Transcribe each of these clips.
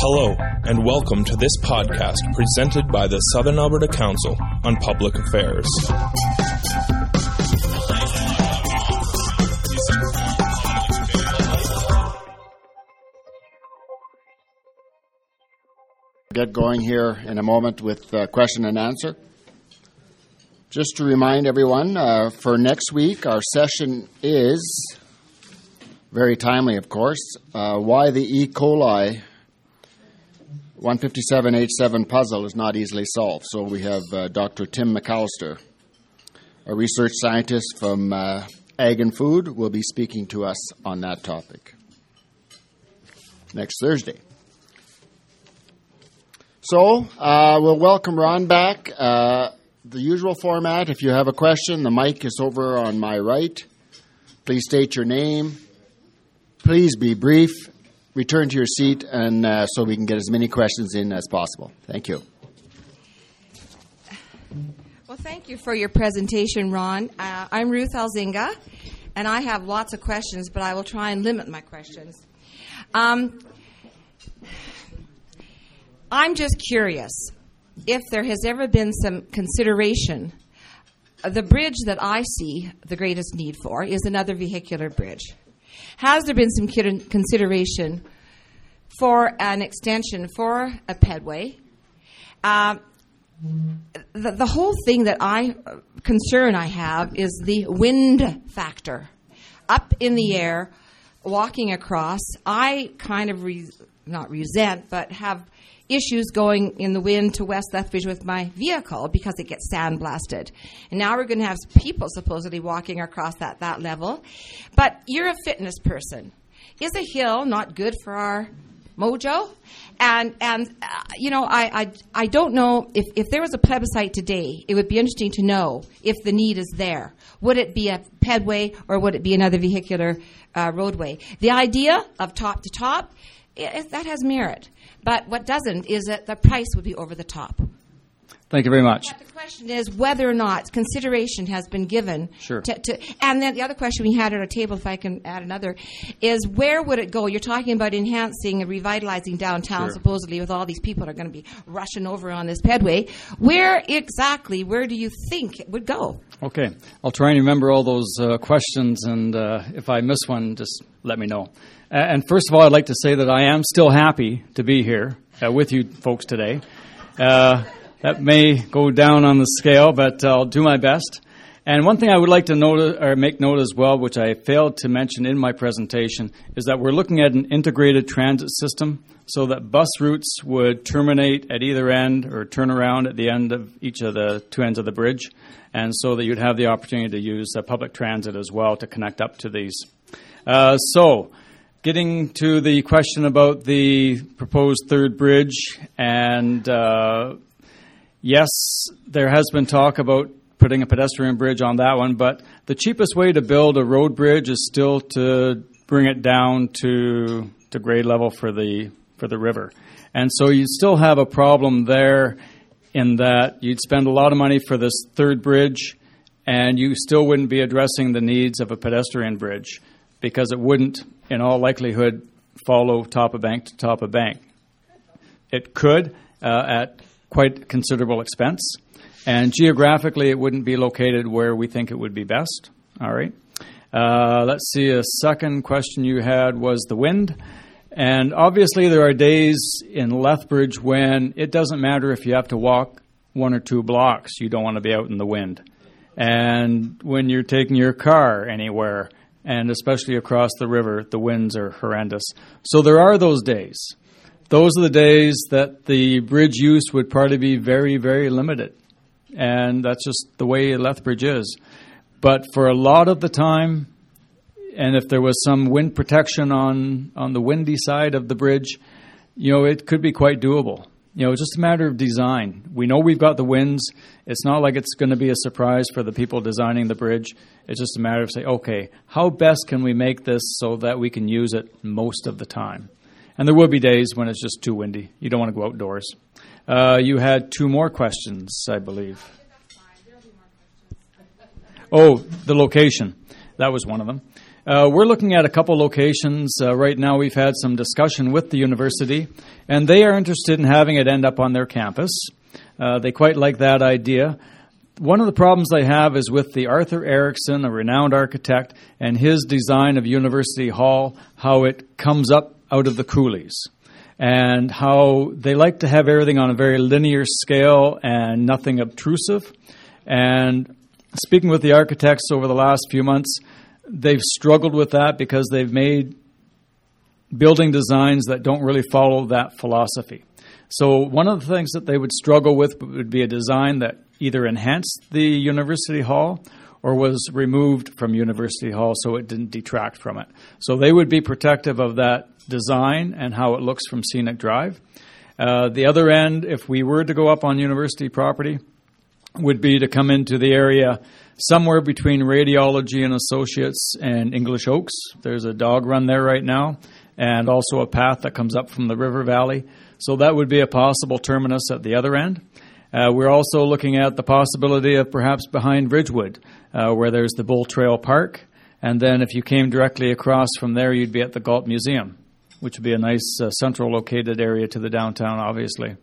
Hello, and welcome to this podcast presented by the Southern Alberta Council on Public Affairs. Get going here in a moment with uh, question and answer. Just to remind everyone, uh, for next week, our session is very timely, of course. Uh, why the E. coli 157H7 puzzle is not easily solved. So we have uh, Dr. Tim McAllister, a research scientist from uh, Ag and Food, will be speaking to us on that topic next Thursday. So uh, we'll welcome Ron back. Uh, the usual format if you have a question, the mic is over on my right. Please state your name. Please be brief. Return to your seat, and uh, so we can get as many questions in as possible. Thank you. Well, thank you for your presentation, Ron. Uh, I'm Ruth Elzinga, and I have lots of questions, but I will try and limit my questions. Um, I'm just curious if there has ever been some consideration. The bridge that I see the greatest need for is another vehicular bridge. Has there been some consideration for an extension for a pedway? Uh, the, the whole thing that I concern I have is the wind factor. Up in the air, walking across, I kind of re, not resent, but have issues going in the wind to West Lethbridge with my vehicle because it gets sandblasted. And now we're going to have people supposedly walking across that, that level. But you're a fitness person. Is a hill not good for our mojo? And, and uh, you know, I, I, I don't know if, if there was a plebiscite today, it would be interesting to know if the need is there. Would it be a pedway or would it be another vehicular uh, roadway? The idea of top to top, it, that has merit. But what doesn't is that the price would be over the top. Thank you very much. But the question is whether or not consideration has been given. Sure. To, to, and then the other question we had at our table, if I can add another, is where would it go? You're talking about enhancing and revitalizing downtown, Sure. supposedly, with all these people that are going to be rushing over on this pedway. Where exactly, where do you think it would go? Okay, I'll try and remember all those uh, questions, and uh, if I miss one, just let me know. And first of all, I'd like to say that I am still happy to be here uh, with you folks today. Uh, that may go down on the scale, but I'll do my best. And one thing I would like to note or make note as well, which I failed to mention in my presentation, is that we're looking at an integrated transit system so that bus routes would terminate at either end or turn around at the end of each of the two ends of the bridge, and so that you'd have the opportunity to use uh, public transit as well to connect up to these. Uh, so, getting to the question about the proposed third bridge, and uh, yes, there has been talk about putting a pedestrian bridge on that one, but the cheapest way to build a road bridge is still to bring it down to to grade level for the for the river. And so you still have a problem there in that you'd spend a lot of money for this third bridge and you still wouldn't be addressing the needs of a pedestrian bridge because it wouldn't in all likelihood follow top of bank to top of bank. It could uh, at quite considerable expense. And geographically, it wouldn't be located where we think it would be best. All right. Uh, let's see. A second question you had was the wind. And obviously, there are days in Lethbridge when it doesn't matter if you have to walk one or two blocks, you don't want to be out in the wind. And when you're taking your car anywhere, and especially across the river, the winds are horrendous. So there are those days. Those are the days that the bridge use would probably be very, very limited. And that's just the way Lethbridge is. But for a lot of the time, and if there was some wind protection on, on the windy side of the bridge, you know, it could be quite doable. You know, it's just a matter of design. We know we've got the winds. It's not like it's going to be a surprise for the people designing the bridge. It's just a matter of say, okay, how best can we make this so that we can use it most of the time? And there will be days when it's just too windy. You don't want to go outdoors. Uh, you had two more questions, I believe. Oh, the location. That was one of them. Uh, we're looking at a couple locations. Uh, right now, we've had some discussion with the university, and they are interested in having it end up on their campus. Uh, they quite like that idea. One of the problems they have is with the Arthur Erickson, a renowned architect, and his design of University Hall, how it comes up out of the coulees and how they like to have everything on a very linear scale and nothing obtrusive. And speaking with the architects over the last few months, they've struggled with that because they've made building designs that don't really follow that philosophy. So, one of the things that they would struggle with would be a design that either enhanced the university hall or was removed from University Hall so it didn't detract from it. So they would be protective of that design and how it looks from Scenic Drive. Uh, the other end, if we were to go up on university property, would be to come into the area somewhere between Radiology and Associates and English Oaks. There's a dog run there right now, and also a path that comes up from the river valley. So that would be a possible terminus at the other end. Uh, we're also looking at the possibility of perhaps behind Ridgewood, uh, where there's the Bull Trail Park. And then if you came directly across from there, you'd be at the Galt Museum, which would be a nice uh, central located area to the downtown, obviously.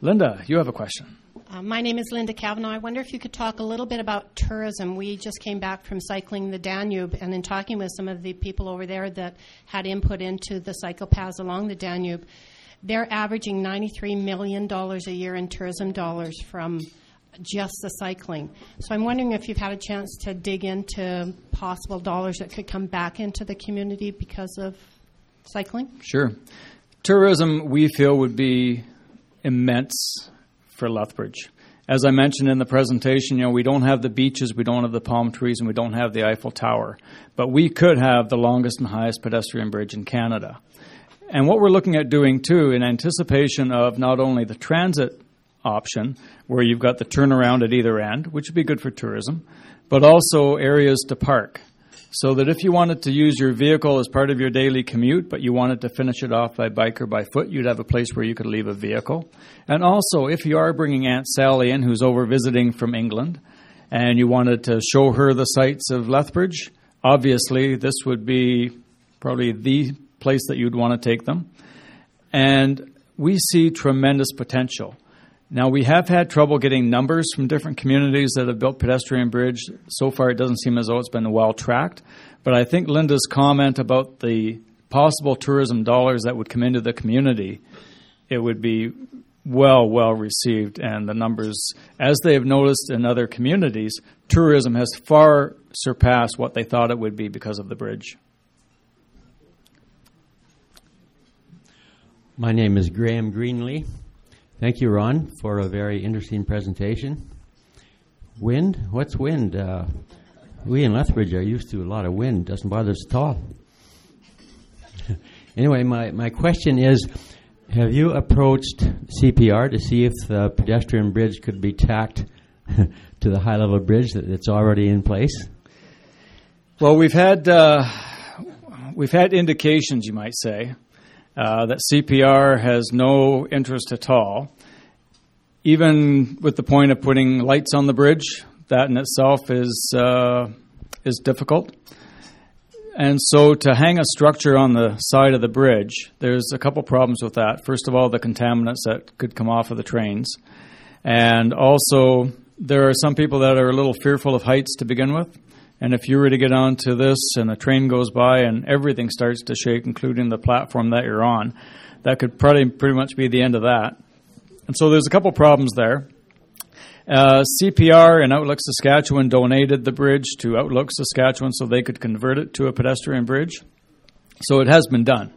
Linda, you have a question. Uh, my name is Linda Kavanaugh. I wonder if you could talk a little bit about tourism. We just came back from cycling the Danube, and in talking with some of the people over there that had input into the cycle paths along the Danube, they're averaging $93 million a year in tourism dollars from just the cycling. So I'm wondering if you've had a chance to dig into possible dollars that could come back into the community because of cycling. Sure. Tourism, we feel, would be immense for Lethbridge. As I mentioned in the presentation, you know, we don't have the beaches, we don't have the palm trees, and we don't have the Eiffel Tower. But we could have the longest and highest pedestrian bridge in Canada. And what we're looking at doing too, in anticipation of not only the transit option, where you've got the turnaround at either end, which would be good for tourism, but also areas to park. So that if you wanted to use your vehicle as part of your daily commute, but you wanted to finish it off by bike or by foot, you'd have a place where you could leave a vehicle. And also, if you are bringing Aunt Sally in, who's over visiting from England, and you wanted to show her the sights of Lethbridge, obviously this would be probably the place that you'd want to take them. And we see tremendous potential. Now, we have had trouble getting numbers from different communities that have built pedestrian bridge. So far, it doesn't seem as though it's been well tracked. But I think Linda's comment about the possible tourism dollars that would come into the community, it would be well, well received. And the numbers, as they have noticed in other communities, tourism has far surpassed what they thought it would be because of the bridge. My name is Graham Greenlee. Thank you, Ron, for a very interesting presentation. Wind? What's wind? Uh, we in Lethbridge are used to a lot of wind. Doesn't bother us at all. anyway, my, my question is Have you approached CPR to see if the pedestrian bridge could be tacked to the high level bridge that's already in place? Well, we've had uh, we've had indications, you might say, uh, that CPR has no interest at all. Even with the point of putting lights on the bridge, that in itself is uh, is difficult. And so, to hang a structure on the side of the bridge, there's a couple problems with that. First of all, the contaminants that could come off of the trains, and also there are some people that are a little fearful of heights to begin with. And if you were to get onto this and a train goes by and everything starts to shake, including the platform that you're on, that could probably pretty much be the end of that. And so there's a couple problems there. Uh, CPR and Outlook Saskatchewan donated the bridge to Outlook Saskatchewan so they could convert it to a pedestrian bridge. So it has been done.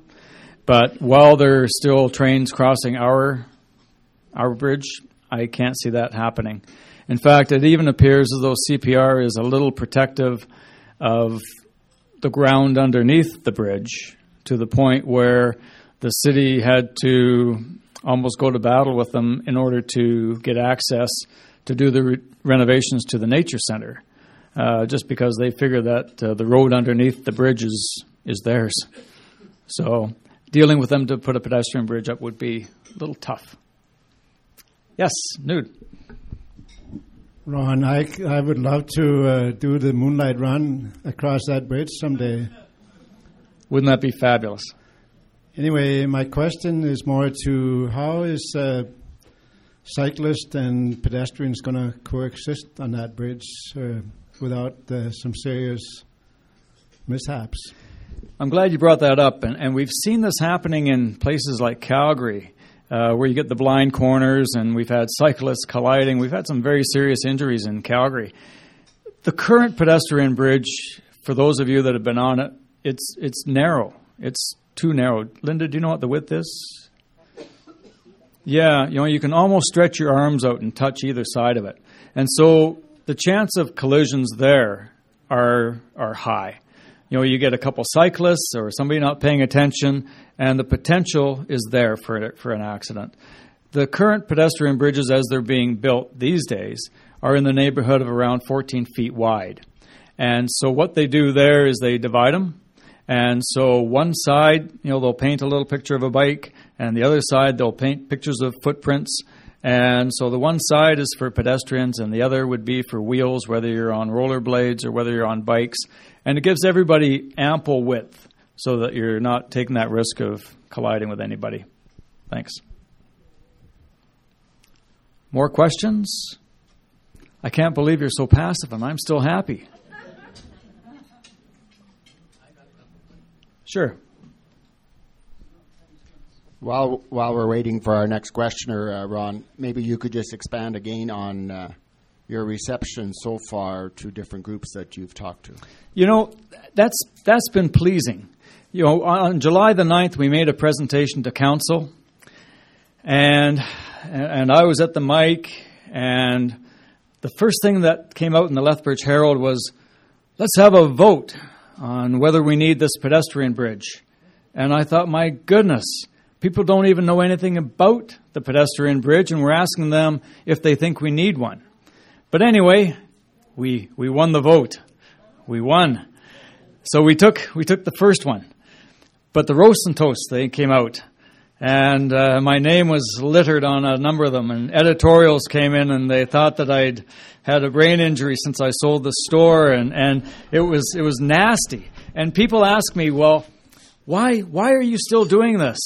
But while there are still trains crossing our our bridge, I can't see that happening. In fact, it even appears as though CPR is a little protective of the ground underneath the bridge to the point where the city had to almost go to battle with them in order to get access to do the re- renovations to the nature center, uh, just because they figure that uh, the road underneath the bridge is, is theirs. So dealing with them to put a pedestrian bridge up would be a little tough. Yes, Nude. Ron, I, I would love to uh, do the moonlight run across that bridge someday. Wouldn't that be fabulous? Anyway, my question is more to how is uh, cyclists and pedestrians going to coexist on that bridge uh, without uh, some serious mishaps? I'm glad you brought that up, and, and we've seen this happening in places like Calgary uh, where you get the blind corners, and we've had cyclists colliding. We've had some very serious injuries in Calgary. The current pedestrian bridge, for those of you that have been on it, it's it's narrow. It's too narrow. Linda, do you know what the width is? Yeah, you know you can almost stretch your arms out and touch either side of it, and so the chance of collisions there are are high you know, you get a couple cyclists or somebody not paying attention, and the potential is there for for an accident. The current pedestrian bridges, as they're being built these days, are in the neighborhood of around 14 feet wide. And so what they do there is they divide them. And so one side, you know, they'll paint a little picture of a bike, and the other side they'll paint pictures of footprints. And so the one side is for pedestrians, and the other would be for wheels, whether you're on rollerblades or whether you're on bikes. And it gives everybody ample width so that you're not taking that risk of colliding with anybody. Thanks. More questions? I can't believe you're so passive, and I'm still happy. Sure. While while we're waiting for our next questioner, uh, Ron, maybe you could just expand again on uh, your reception so far to different groups that you've talked to. You know, that's that's been pleasing. You know, on July the 9th, we made a presentation to council, and and I was at the mic, and the first thing that came out in the Lethbridge Herald was, "Let's have a vote on whether we need this pedestrian bridge." And I thought, my goodness, People don't even know anything about the pedestrian bridge, and we're asking them if they think we need one. But anyway, we, we won the vote. We won. So we took, we took the first one. But the roast and toast, they came out. And uh, my name was littered on a number of them. And editorials came in and they thought that I'd had a brain injury since I sold the store. And, and it, was, it was nasty. And people ask me, well, why, why are you still doing this?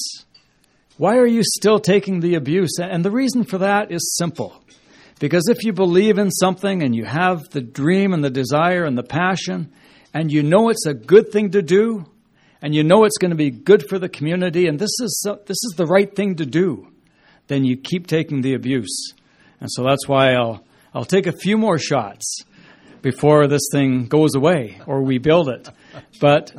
Why are you still taking the abuse? And the reason for that is simple. Because if you believe in something and you have the dream and the desire and the passion, and you know it's a good thing to do, and you know it's going to be good for the community, and this is, this is the right thing to do, then you keep taking the abuse. And so that's why I'll, I'll take a few more shots before this thing goes away or we build it. But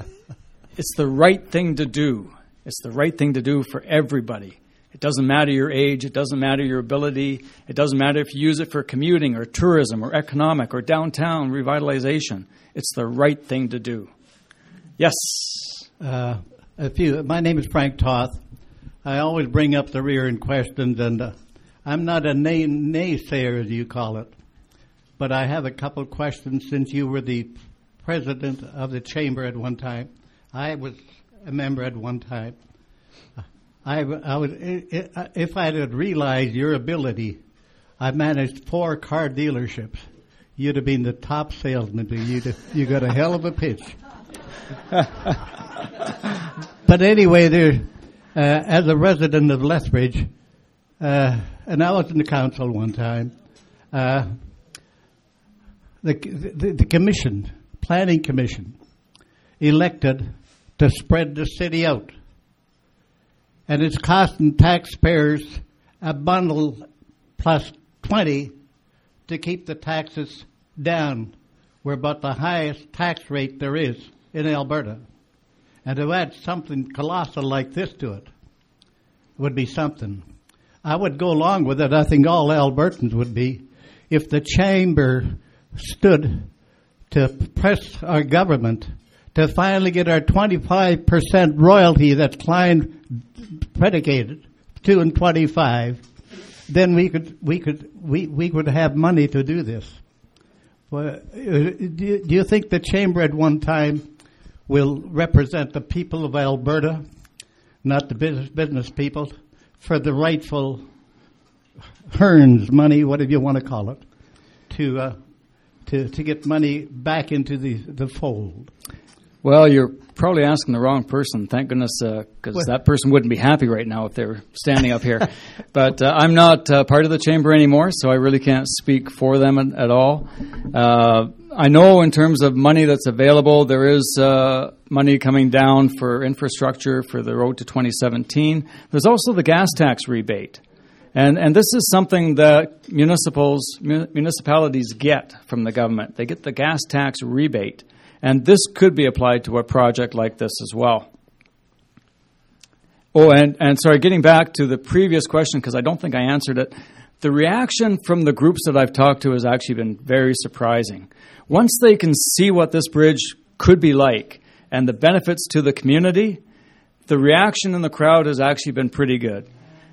it's the right thing to do. It's the right thing to do for everybody. It doesn't matter your age, it doesn't matter your ability, it doesn't matter if you use it for commuting or tourism or economic or downtown revitalization. It's the right thing to do. Yes. Uh, a few. My name is Frank Toth. I always bring up the rear in questions, and uh, I'm not a nay- naysayer, as you call it, but I have a couple questions since you were the president of the chamber at one time. I was a member at one time. I, I would, if I had realized your ability, I managed four car dealerships. You'd have been the top salesman. You'd you got a hell of a pitch. but anyway, there, uh, as a resident of Lethbridge, uh, and I was in the council one time, uh, the, the, the commission, planning commission, elected to spread the city out. And it's costing taxpayers a bundle plus 20 to keep the taxes down. We're about the highest tax rate there is in Alberta. And to add something colossal like this to it would be something. I would go along with it. I think all Albertans would be if the chamber stood to press our government to finally get our 25% royalty that's Klein predicated, 2 and 25, then we could, we could, we, we could have money to do this. Well, uh, do, do you think the chamber at one time will represent the people of Alberta, not the business, business people, for the rightful Hearns money, whatever you want to call it, to uh, to to get money back into the the fold? Well, you're probably asking the wrong person. Thank goodness, because Well- that person wouldn't be happy right now if they were standing up here. but uh, I'm not uh, part of the chamber anymore, so I really can't speak for them at, at all. Uh, I know in terms of money that's available, there is uh, money coming down for infrastructure for the road to 2017. There's also the gas tax rebate. And, and this is something that municipals, mu- municipalities get from the government. They get the gas tax rebate. And this could be applied to a project like this as well. Oh, and, and sorry, getting back to the previous question, because I don't think I answered it. The reaction from the groups that I've talked to has actually been very surprising. Once they can see what this bridge could be like and the benefits to the community, the reaction in the crowd has actually been pretty good.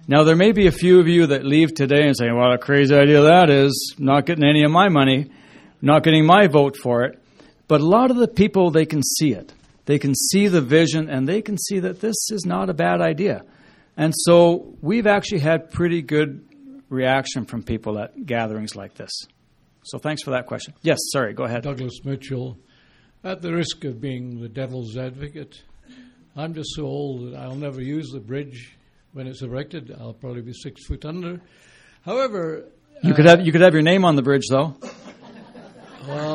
Now, there may be a few of you that leave today and say, what a crazy idea that is, not getting any of my money, not getting my vote for it. But a lot of the people, they can see it. They can see the vision and they can see that this is not a bad idea. And so we've actually had pretty good reaction from people at gatherings like this. So thanks for that question. Yes, sorry, go ahead. Douglas Mitchell. At the risk of being the devil's advocate, I'm just so old that I'll never use the bridge when it's erected. I'll probably be six foot under. However, You could uh, have you could have your name on the bridge though.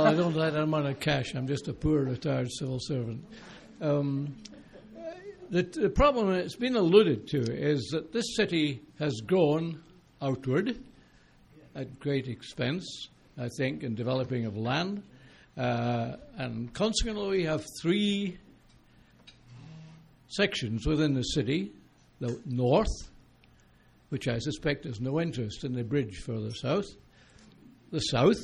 I don't let I'm of cash. I'm just a poor retired civil servant. Um, the, the problem it's been alluded to is that this city has grown outward at great expense, I think, in developing of land. Uh, and consequently, we have three sections within the city the north, which I suspect has no interest in the bridge further south, the south,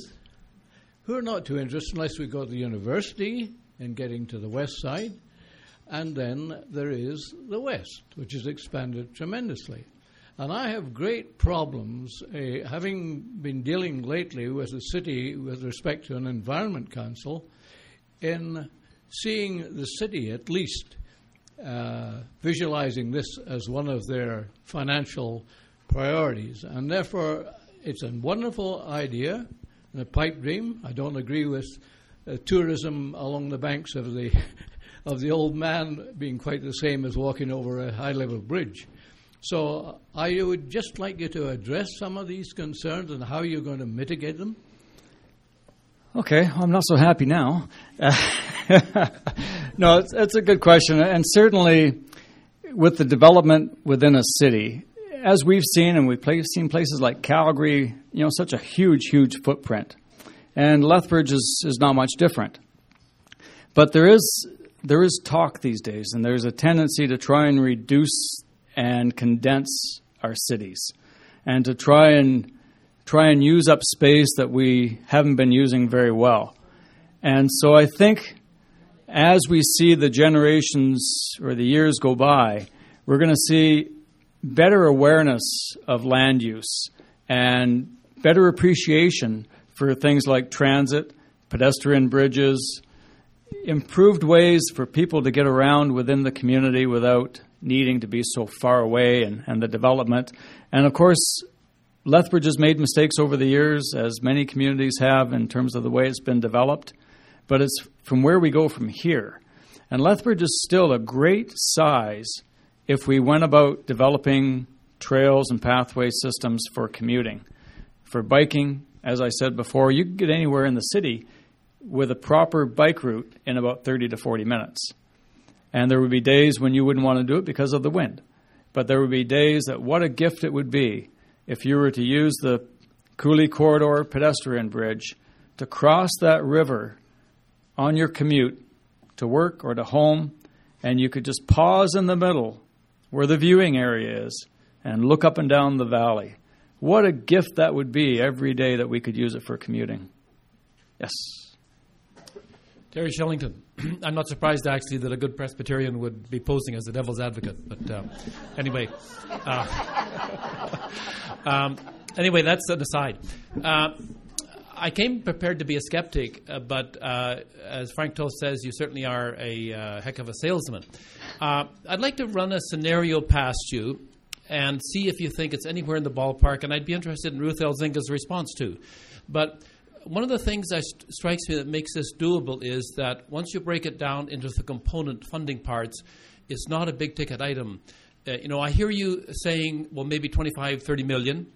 who are not too interested unless we go to the university in getting to the west side. And then there is the west, which has expanded tremendously. And I have great problems, uh, having been dealing lately with the city with respect to an environment council, in seeing the city at least uh, visualizing this as one of their financial priorities. And therefore, it's a wonderful idea and a pipe dream. I don't agree with uh, tourism along the banks of the of the Oldman being quite the same as walking over a high level bridge. So I would just like you to address some of these concerns and how you're going to mitigate them. Okay, I'm not so happy now. no, it's, it's a good question, and certainly with the development within a city, as we've seen, and we've seen places like Calgary, you know, such a huge, huge footprint, and Lethbridge is, is not much different. But there is there is talk these days, and there's a tendency to try and reduce and condense our cities, and to try and try and use up space that we haven't been using very well. And so I think as we see the generations or the years go by, we're going to see better awareness of land use and better appreciation for things like transit, pedestrian bridges, improved ways for people to get around within the community without needing to be so far away and, and the development. And of course, Lethbridge has made mistakes over the years, as many communities have, in terms of the way it's been developed. But it's from where we go from here. And Lethbridge is still a great size if we went about developing trails and pathway systems for commuting. For biking, as I said before, you could get anywhere in the city with a proper bike route in about 30 to 40 minutes. And there would be days when you wouldn't want to do it because of the wind. But there would be days that what a gift it would be if you were to use the Coulee Corridor pedestrian bridge to cross that river on your commute to work or to home, and you could just pause in the middle where the viewing area is and look up and down the valley. What a gift that would be every day that we could use it for commuting. Yes. Terry Shellington. I'm not surprised actually that a good Presbyterian would be posing as the devil's advocate, but uh, anyway. Uh, um, anyway, that's an aside. Uh, I came prepared to be a skeptic, uh, but uh, as Frank Toth says, you certainly are a uh, heck of a salesman. Uh, I'd like to run a scenario past you and see if you think it's anywhere in the ballpark, and I'd be interested in Ruth Elzinga's response too. But one of the things that st- strikes me that makes this doable is that once you break it down into the component funding parts, it's not a big ticket item. Uh, you know, I hear you saying, well, maybe 25, 30 million.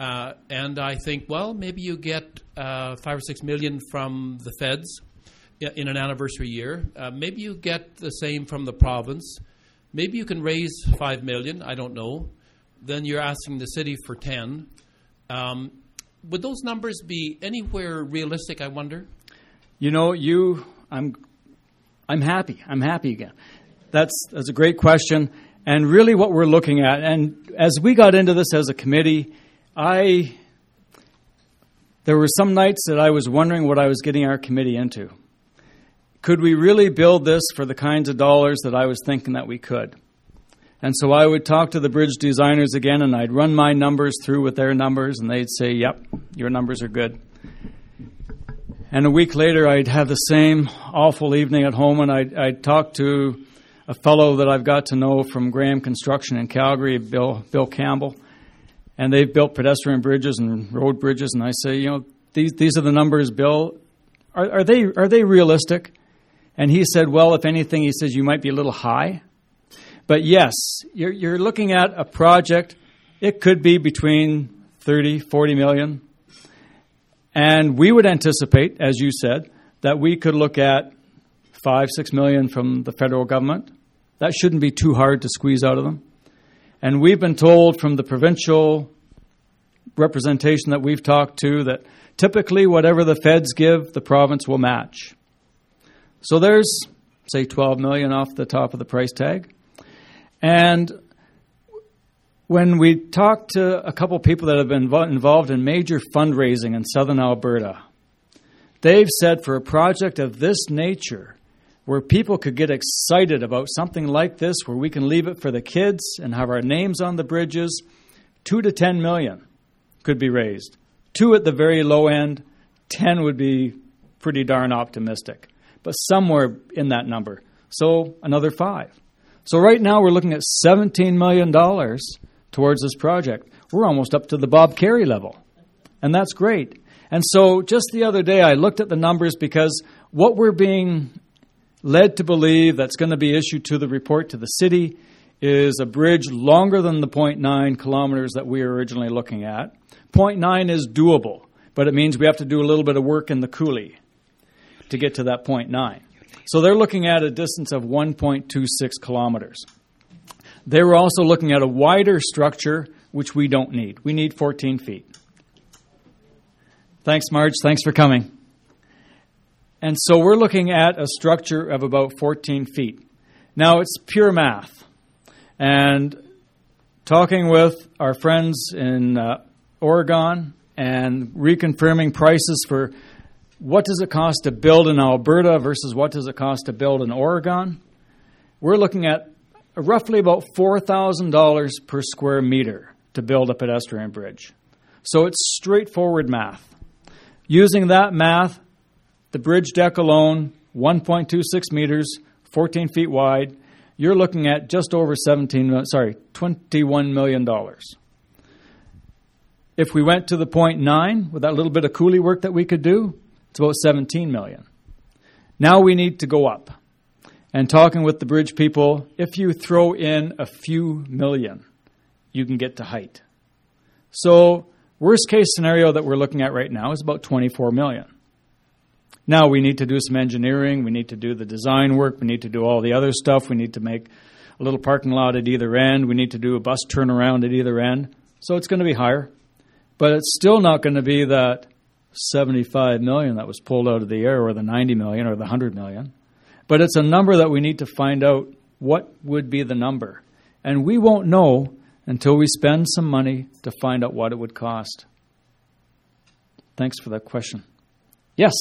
Uh, and I think, well, maybe you get uh, five or six million from the feds in an anniversary year. Uh, maybe you get the same from the province. Maybe you can raise five million. I don't know. Then you're asking the city for ten. Um, would those numbers be anywhere realistic? I wonder. You know, you, I'm, I'm happy. I'm happy again. That's that's a great question, and really what we're looking at. And as we got into this as a committee, I there were some nights that I was wondering what I was getting our committee into. Could we really build this for the kinds of dollars that I was thinking that we could? And so I would talk to the bridge designers again, and I'd run my numbers through with their numbers, and they'd say, Yep, your numbers are good. And a week later, I'd have the same awful evening at home, and I'd, I'd talk to a fellow that I've got to know from Graham Construction in Calgary, Bill, Bill Campbell. And they've built pedestrian bridges and road bridges, and I say, you know, these, these are the numbers, Bill. Are, are, they, are they realistic? And he said, well, if anything, he says, you might be a little high. But yes, you're, you're looking at a project, it could be between 30, 40 million. And we would anticipate, as you said, that we could look at five, six million from the federal government. That shouldn't be too hard to squeeze out of them. And we've been told from the provincial representation that we've talked to that typically whatever the feds give, the province will match. So there's, say, 12 million off the top of the price tag. And when we talked to a couple people that have been involved in major fundraising in southern Alberta, they've said for a project of this nature, where people could get excited about something like this, where we can leave it for the kids and have our names on the bridges, two to ten million could be raised. Two at the very low end, ten would be pretty darn optimistic, but somewhere in that number. So another five. So right now we're looking at $17 million towards this project. We're almost up to the Bob Carey level. And that's great. And so just the other day I looked at the numbers because what we're being led to believe that's going to be issued to the report to the city is a bridge longer than the 0.9 kilometers that we were originally looking at. 0.9 is doable, but it means we have to do a little bit of work in the coulee to get to that 0.9. So they're looking at a distance of 1.26 kilometers. They were also looking at a wider structure, which we don't need. We need 14 feet. Thanks, Marge. Thanks for coming. And so we're looking at a structure of about 14 feet. Now, it's pure math. And talking with our friends in uh, Oregon and reconfirming prices for what does it cost to build in Alberta versus what does it cost to build in Oregon? We're looking at roughly about $4,000 per square meter to build a pedestrian bridge. So it's straightforward math. Using that math, the bridge deck alone, 1.26 meters, 14 feet wide, you're looking at just over 17 sorry, 21 million dollars. If we went to the point 9 with that little bit of coulee work that we could do, it's about 17 million. Now we need to go up. And talking with the bridge people, if you throw in a few million, you can get to height. So, worst case scenario that we're looking at right now is about 24 million. Now we need to do some engineering, we need to do the design work, we need to do all the other stuff, we need to make a little parking lot at either end, we need to do a bus turnaround at either end. So it's going to be higher. But it's still not going to be that 75 million that was pulled out of the air or the 90 million or the 100 million. But it's a number that we need to find out what would be the number. And we won't know until we spend some money to find out what it would cost. Thanks for that question. Yes.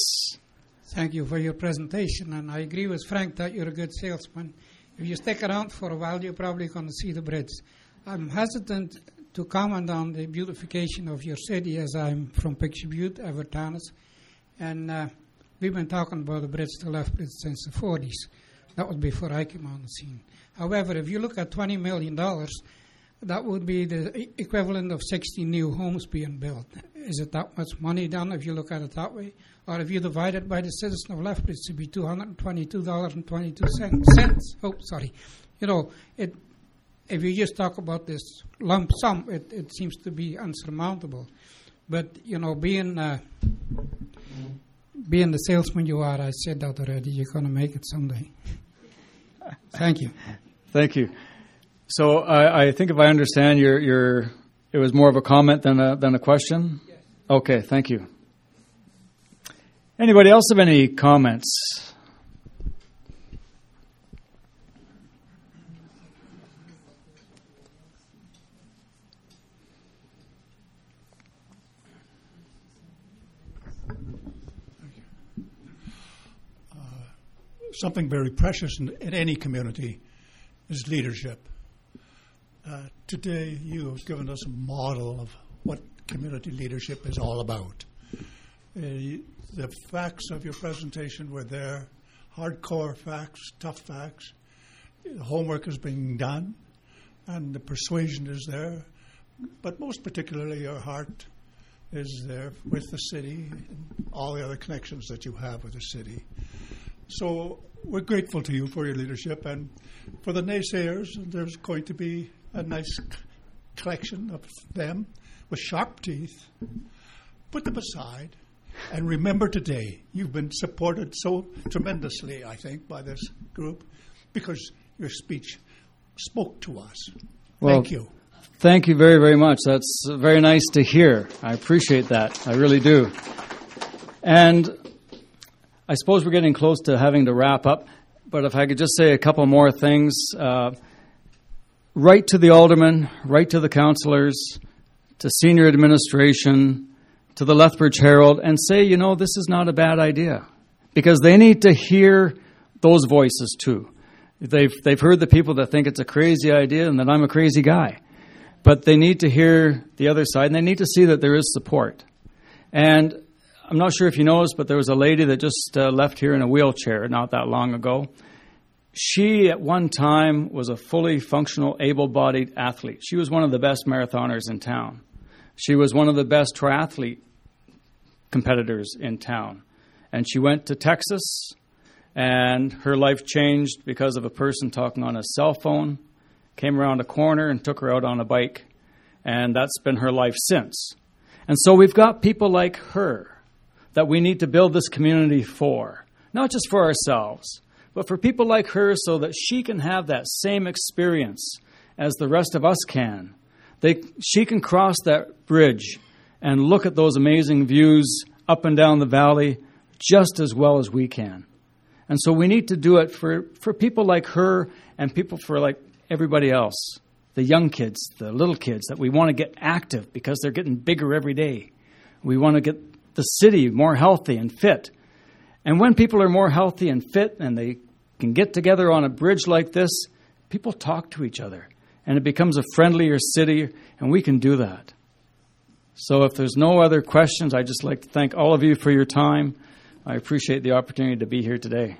Thank you for your presentation. And I agree with Frank that you're a good salesman. If you stick around for a while, you're probably going to see the bridge. I'm hesitant to comment on the beautification of your city as I'm from Picture Butte. And uh, we've been talking about the bridge, the left bridge, since the 40s. That was before I came on the scene. However, if you look at $20 million, that would be the equivalent of 60 new homes being built. Is it that much money done if you look at it that way? Or if you divide it by the citizen of Lethbridge, it should be $222.22. Oh, sorry. You know, it, if you just talk about this lump sum, it, it seems to be unsurmountable. But, you know, being, uh, being the salesman you are, I said that already, you're going to make it someday. Thank you. Thank you. So I, I think if I understand, your your it was more of a comment than a than a question. Okay. Thank you. Anybody else have any comments? something very precious in, in any community is leadership. Uh, today, you have given us a model of what community leadership is all about. Uh, the facts of your presentation were there hardcore facts, tough facts. The homework is being done, and the persuasion is there. But most particularly, your heart is there with the city and all the other connections that you have with the city. So we're grateful to you for your leadership, and for the naysayers, there's going to be a nice collection of them with sharp teeth. Put them aside, and remember today you've been supported so tremendously, I think, by this group because your speech spoke to us. Well, Thank you. Thank you very, very much. That's very nice to hear. I appreciate that. I really do. And I suppose we're getting close to having to wrap up, but if I could just say a couple more things. Uh, write to the aldermen, write to the councillors, to senior administration, to the Lethbridge Herald, and say, you know, this is not a bad idea. Because they need to hear those voices too. They've, they've heard the people that think it's a crazy idea and that I'm a crazy guy. But they need to hear the other side and they need to see that there is support. And I'm not sure if you noticed, but there was a lady that just uh, left here in a wheelchair not that long ago. She, at one time, was a fully functional, able bodied athlete. She was one of the best marathoners in town. She was one of the best triathlete competitors in town. And she went to Texas, and her life changed because of a person talking on a cell phone, came around a corner and took her out on a bike. And that's been her life since. And so we've got people like her that we need to build this community for, not just for ourselves, but for people like her so that she can have that same experience as the rest of us can. They, she can cross that bridge and look at those amazing views up and down the valley just as well as we can. And so we need to do it for, for people like her and people for like everybody else. The young kids, the little kids that we want to get active because they're getting bigger every day. We want to get the city more healthy and fit. And when people are more healthy and fit and they can get together on a bridge like this, people talk to each other and it becomes a friendlier city, and we can do that. So, if there's no other questions, I'd just like to thank all of you for your time. I appreciate the opportunity to be here today.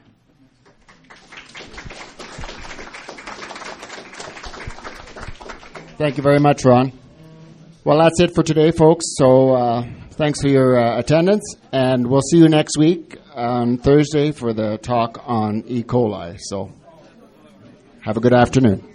Thank you very much, Ron. Well, that's it for today, folks. So, uh, thanks for your uh, attendance, and we'll see you next week on Thursday for the talk on E. coli. So, have a good afternoon.